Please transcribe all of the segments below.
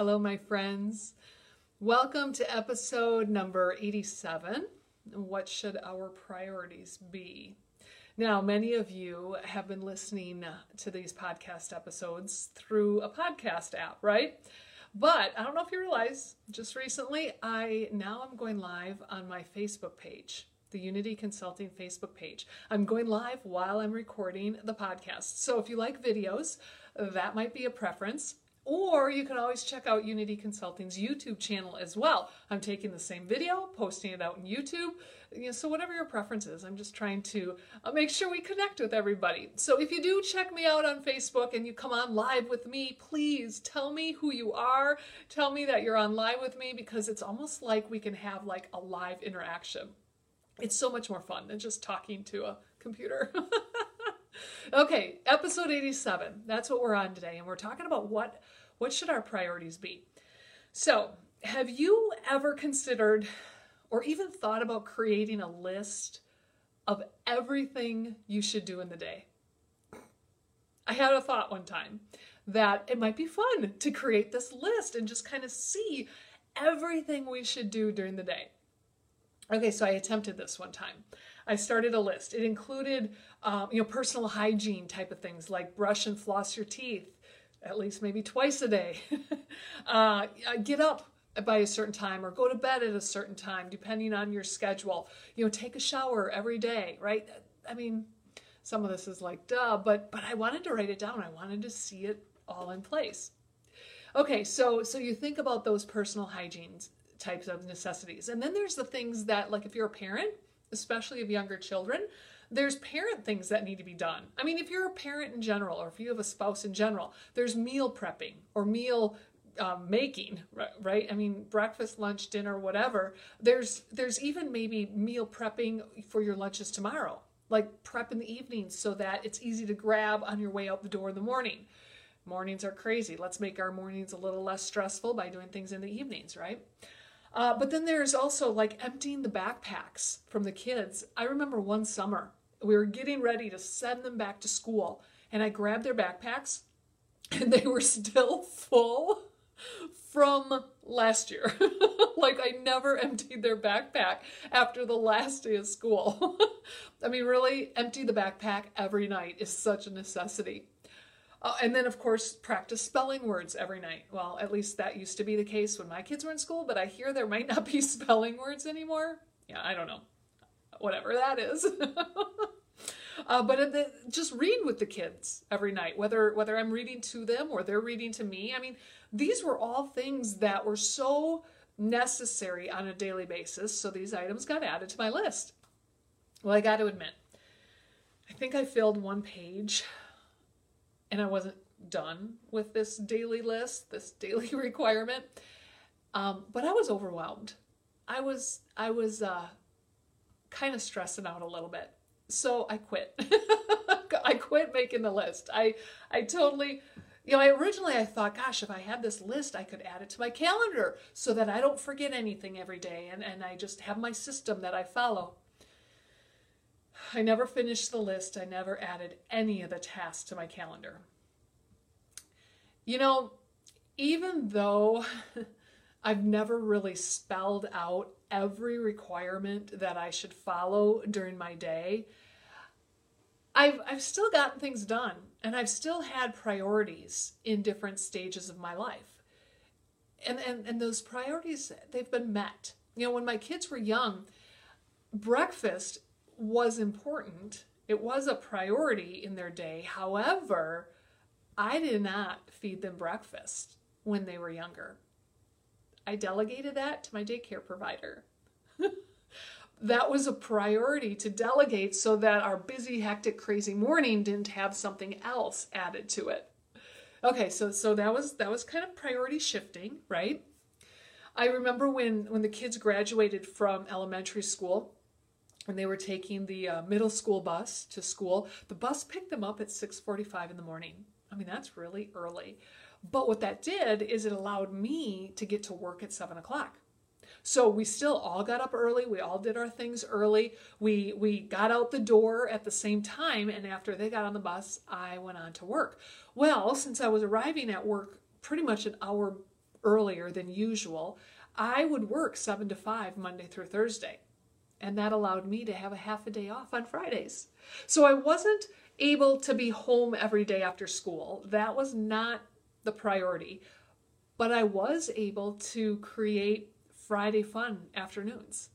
Hello, my friends. Welcome to episode number 87. What should our priorities be? Now, many of you have been listening to these podcast episodes through a podcast app, right? But I don't know if you realize, just recently, I now I'm going live on my Facebook page the Unity Consulting Facebook page. I'm going live while I'm recording the podcast. So if you like videos, that might be a preference. Or you can always check out Unity Consulting's YouTube channel as well. I'm taking the same video, posting it out in YouTube. You know, so whatever your preference is, I'm just trying to uh, make sure we connect with everybody. So if you do check me out on Facebook and you come on live with me, please tell me who you are. Tell me that you're on live with me because it's almost like we can have like a live interaction. It's so much more fun than just talking to a computer. okay, episode 87. That's what we're on today and we're talking about what what should our priorities be. So, have you ever considered or even thought about creating a list of everything you should do in the day? I had a thought one time that it might be fun to create this list and just kind of see everything we should do during the day. Okay, so I attempted this one time. I started a list. It included, um, you know, personal hygiene type of things like brush and floss your teeth, at least maybe twice a day. uh, get up by a certain time or go to bed at a certain time, depending on your schedule. You know, take a shower every day, right? I mean, some of this is like duh, but but I wanted to write it down. I wanted to see it all in place. Okay, so so you think about those personal hygienes types of necessities. And then there's the things that, like, if you're a parent, especially of younger children, there's parent things that need to be done. I mean, if you're a parent in general, or if you have a spouse in general, there's meal prepping or meal um, making, right? I mean, breakfast, lunch, dinner, whatever. There's there's even maybe meal prepping for your lunches tomorrow, like prep in the evenings so that it's easy to grab on your way out the door in the morning. Mornings are crazy. Let's make our mornings a little less stressful by doing things in the evenings, right? Uh, but then there's also like emptying the backpacks from the kids. I remember one summer we were getting ready to send them back to school, and I grabbed their backpacks, and they were still full from last year. like I never emptied their backpack after the last day of school. I mean, really, empty the backpack every night is such a necessity. Uh, and then, of course, practice spelling words every night. Well, at least that used to be the case when my kids were in school, but I hear there might not be spelling words anymore. Yeah, I don't know. Whatever that is. uh, but the, just read with the kids every night, whether whether I'm reading to them or they're reading to me. I mean, these were all things that were so necessary on a daily basis. So these items got added to my list. Well, I got to admit, I think I filled one page and I wasn't done with this daily list, this daily requirement. Um, but I was overwhelmed. I was I was uh, kind of stressing out a little bit, so I quit. I quit making the list. I I totally, you know, I originally I thought, gosh, if I had this list, I could add it to my calendar so that I don't forget anything every day, and and I just have my system that I follow. I never finished the list. I never added any of the tasks to my calendar. You know, even though I've never really spelled out every requirement that I should follow during my day, I've, I've still gotten things done and I've still had priorities in different stages of my life. And, and, and those priorities, they've been met. You know, when my kids were young, breakfast was important. It was a priority in their day. However, I did not feed them breakfast when they were younger. I delegated that to my daycare provider. that was a priority to delegate so that our busy, hectic, crazy morning didn't have something else added to it. Okay, so so that was that was kind of priority shifting, right? I remember when when the kids graduated from elementary school, when they were taking the uh, middle school bus to school, the bus picked them up at 6:45 in the morning. I mean, that's really early. But what that did is it allowed me to get to work at 7 o'clock. So we still all got up early. We all did our things early. We we got out the door at the same time, and after they got on the bus, I went on to work. Well, since I was arriving at work pretty much an hour earlier than usual, I would work 7 to 5 Monday through Thursday. And that allowed me to have a half a day off on Fridays. So I wasn't able to be home every day after school. That was not the priority. But I was able to create Friday fun afternoons.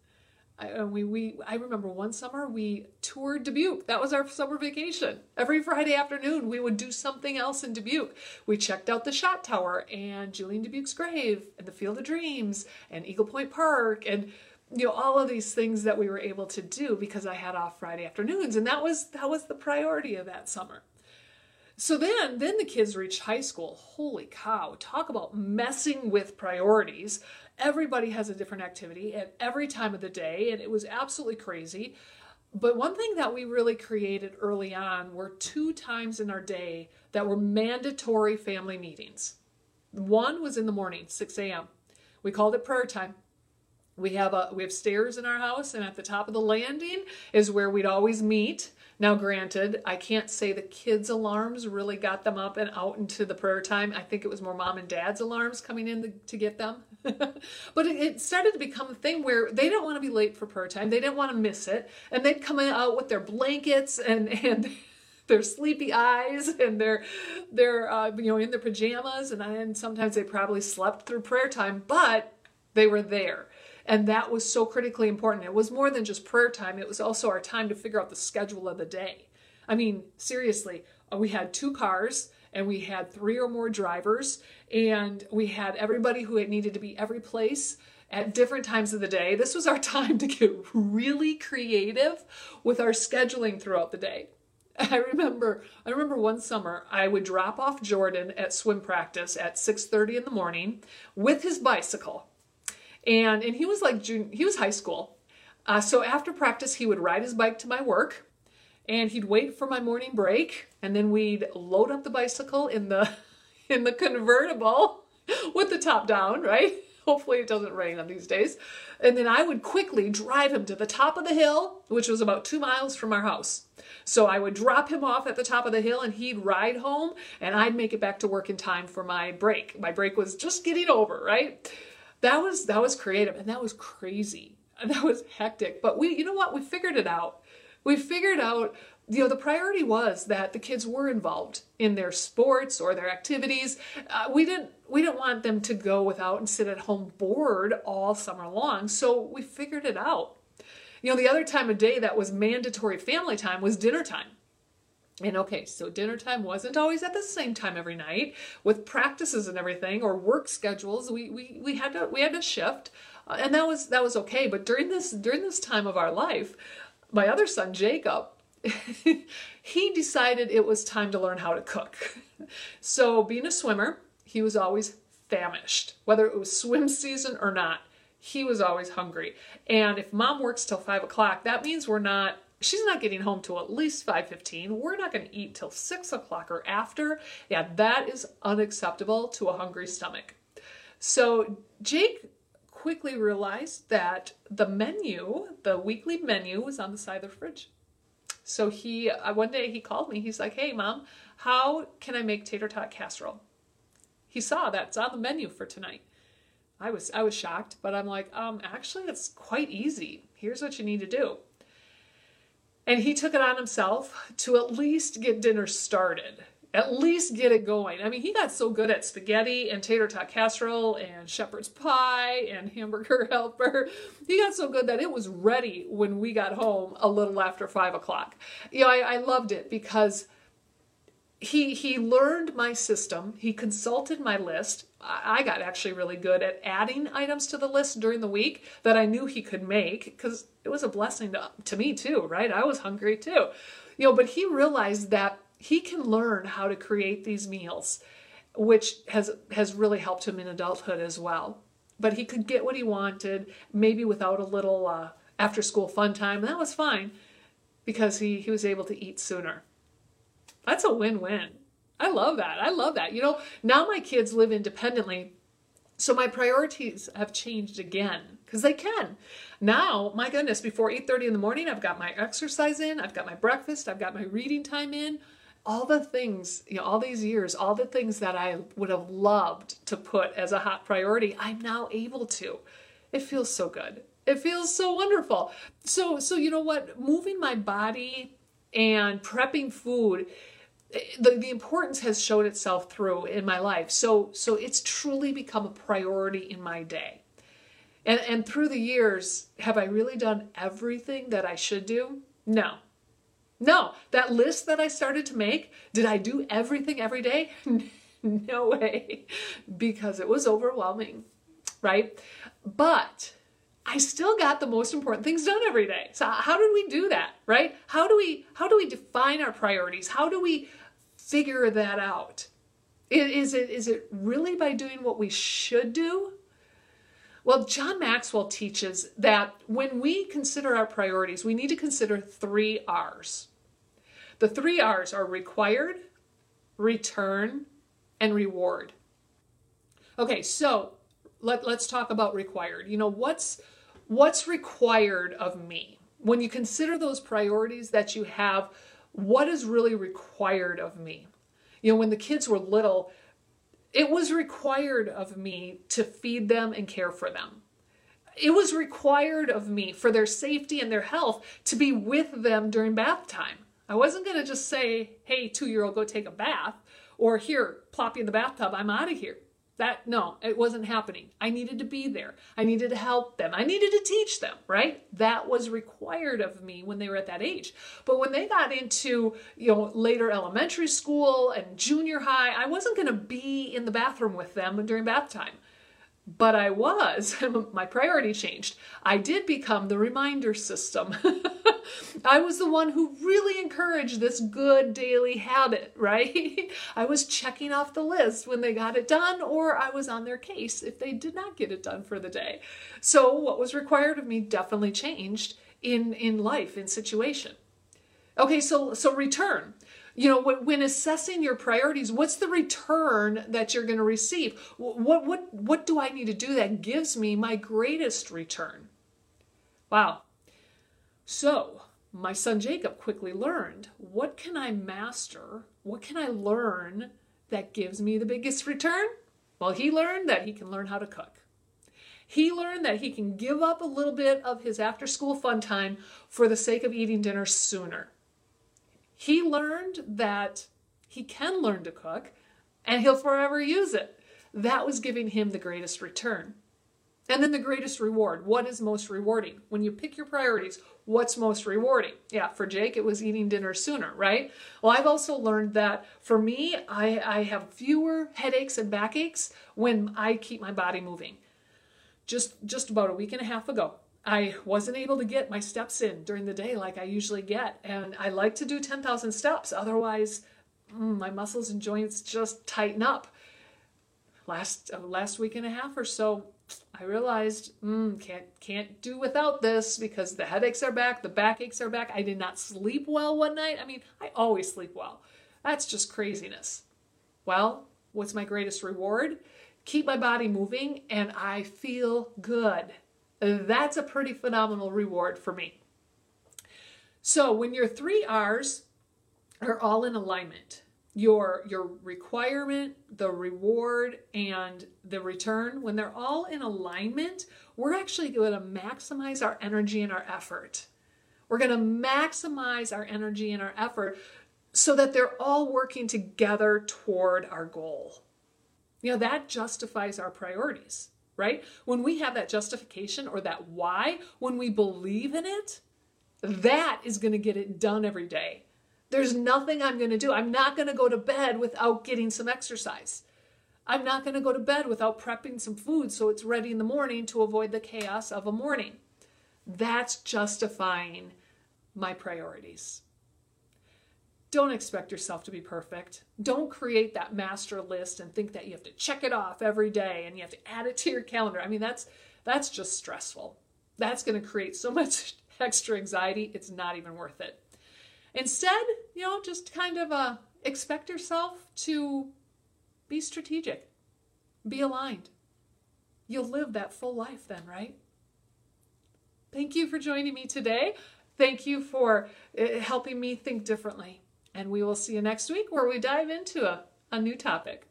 I, we, we, I remember one summer we toured Dubuque. That was our summer vacation. Every Friday afternoon, we would do something else in Dubuque. We checked out the Shot Tower and Julien Dubuque's grave and the Field of Dreams and Eagle Point Park and you know all of these things that we were able to do because I had off Friday afternoons and that was that was the priority of that summer. So then then the kids reached high school. Holy cow, talk about messing with priorities. Everybody has a different activity at every time of the day and it was absolutely crazy. But one thing that we really created early on were two times in our day that were mandatory family meetings. One was in the morning, 6 a.m. We called it prayer time. We have a we have stairs in our house, and at the top of the landing is where we'd always meet. Now, granted, I can't say the kids' alarms really got them up and out into the prayer time. I think it was more mom and dad's alarms coming in to, get them. but it, started to become a thing where they didn't want to be late for prayer time. They didn't want to miss it, and they'd come out with their blankets and and. their sleepy eyes and their their uh, you know in their pajamas and then sometimes they probably slept through prayer time but they were there and that was so critically important. It was more than just prayer time, it was also our time to figure out the schedule of the day. I mean, seriously, uh, we had two cars and we had three or more drivers, and we had everybody who had needed to be every place at different times of the day. This was our time to get really creative with our scheduling throughout the day. I remember I remember one summer I would drop off Jordan at swim practice at 6:30 in the morning with his bicycle and and he was like junior, he was high school. Uh, so after practice, he would ride his bike to my work, and he'd wait for my morning break, and then we'd load up the bicycle in the in the convertible with the top down, right? Hopefully it doesn't rain on these days. And then I would quickly drive him to the top of the hill, which was about two miles from our house. So I would drop him off at the top of the hill and he'd ride home and I'd make it back to work in time for my break. My break was just getting over, right? That was that was creative and that was crazy. And that was hectic but we you know what? We figured it out. We figured out you know the priority was that the kids were involved in their sports or their activities. Uh, we didn't we didn't want them to go without and sit at home bored all summer long so we figured it out. You know the other time of day that was mandatory family time was dinner time and okay, so dinner time wasn't always at the same time every night with practices and everything or work schedules. We we we had to we had to shift, uh, and that was that was okay. But during this during this time of our life, my other son Jacob, he decided it was time to learn how to cook. So being a swimmer, he was always famished, whether it was swim season or not. He was always hungry. And if mom works till five o'clock, that means we're not she's not getting home till at least 5.15 we're not going to eat till 6 o'clock or after. Yeah that is unacceptable to a hungry stomach. So jake quickly realized that the menu the weekly menu was on the side of the fridge. So he uh, one day he called me. He's like hey mom how can i make tater tot casserole? He saw that's on the menu for tonight. I was i was shocked but i'm like um actually it's quite easy. Here's what you need to do and he took it on himself to at least get dinner started, at least get it going. I mean, he got so good at spaghetti and tater tot casserole and shepherd's pie and hamburger helper. He got so good that it was ready when we got home a little after five o'clock. You know, I, I loved it because he he learned my system. He consulted my list. I got actually really good at adding items to the list during the week that i knew he could make because it was a blessing to, to me too right? I was hungry too. You know but he realized that he can learn how to create these meals which has has really helped him in adulthood as well. But he could get what he wanted maybe without a little uh, after school fun time and that was fine because he he was able to eat sooner that's a win-win i love that i love that you know now my kids live independently so my priorities have changed again because they can. Now, my goodness, before 8:30 in the morning, I've got my exercise in, I've got my breakfast, I've got my reading time in. all the things, you know, all these years, all the things that I would have loved to put as a hot priority, I'm now able to. It feels so good. It feels so wonderful. So, so you know what? Moving my body and prepping food, the, the importance has shown itself through in my life. So, so it's truly become a priority in my day. And, and through the years, have I really done everything that I should do? No. No. That list that I started to make, did I do everything every day? no way. Because it was overwhelming, right? But I still got the most important things done every day. So how did we do that, right? How do we how do we define our priorities? How do we figure that out? Is it is it really by doing what we should do? Well, John Maxwell teaches that when we consider our priorities, we need to consider three R's. The three R's are required, return, and reward. Okay, so let, let's talk about required. You know, what's what's required of me? When you consider those priorities that you have, what is really required of me? You know, when the kids were little, it was required of me to feed them and care for them. It was required of me for their safety and their health to be with them during bath time. I wasn't going to just say, hey, two year old, go take a bath, or here, plop you in the bathtub, I'm out of here. That, no, it wasn't happening. I needed to be there. I needed to help them. I needed to teach them, right? That was required of me when they were at that age. But when they got into, you know, later elementary school and junior high, I wasn't going to be in the bathroom with them during bath time. But I was. My priority changed. I did become the reminder system. I was the one who really encouraged this good daily habit, right? I was checking off the list when they got it done, or I was on their case if they did not get it done for the day. So, what was required of me definitely changed in, in life, in situation. Okay, so so return. You know, when assessing your priorities, what's the return that you're going to receive? What what what do I need to do that gives me my greatest return? Wow. So, my son Jacob quickly learned what can I master? What can I learn that gives me the biggest return? Well, he learned that he can learn how to cook. He learned that he can give up a little bit of his after school fun time for the sake of eating dinner sooner. He learned that he can learn to cook and he'll forever use it. That was giving him the greatest return. And then the greatest reward. What is most rewarding? When you pick your priorities, what's most rewarding? Yeah, for Jake, it was eating dinner sooner, right? Well, I've also learned that for me, I, I have fewer headaches and backaches when I keep my body moving. Just just about a week and a half ago, I wasn't able to get my steps in during the day like I usually get. And I like to do 10,000 steps. Otherwise, mm, my muscles and joints just tighten up. Last uh, last week and a half or so, I realized mm, can't can't do without this because the headaches are back, the backaches are back. I did not sleep well one night. I mean, I always sleep well. That's just craziness. Well, what's my greatest reward? Keep my body moving and I feel good. That's a pretty phenomenal reward for me. So when your three R's are all in alignment, your your requirement, the reward, and the return, when they're all in alignment, we're actually going to maximize our energy and our effort. We're going to maximize our energy and our effort so that they're all working together toward our goal. You know, that justifies our priorities, right? When we have that justification or that why, when we believe in it, that is going to get it done every day. There's nothing I'm going to do. I'm not going to go to bed without getting some exercise. I'm not going to go to bed without prepping some food so it's ready in the morning to avoid the chaos of a morning. That's justifying my priorities. Don't expect yourself to be perfect. Don't create that master list and think that you have to check it off every day and you have to add it to your calendar. I mean, that's that's just stressful. That's going to create so much extra anxiety. It's not even worth it. Instead, you know, just kind of uh, expect yourself to be strategic, be aligned. You'll live that full life then, right? Thank you for joining me today. Thank you for uh, helping me think differently. And we will see you next week where we dive into a, a new topic.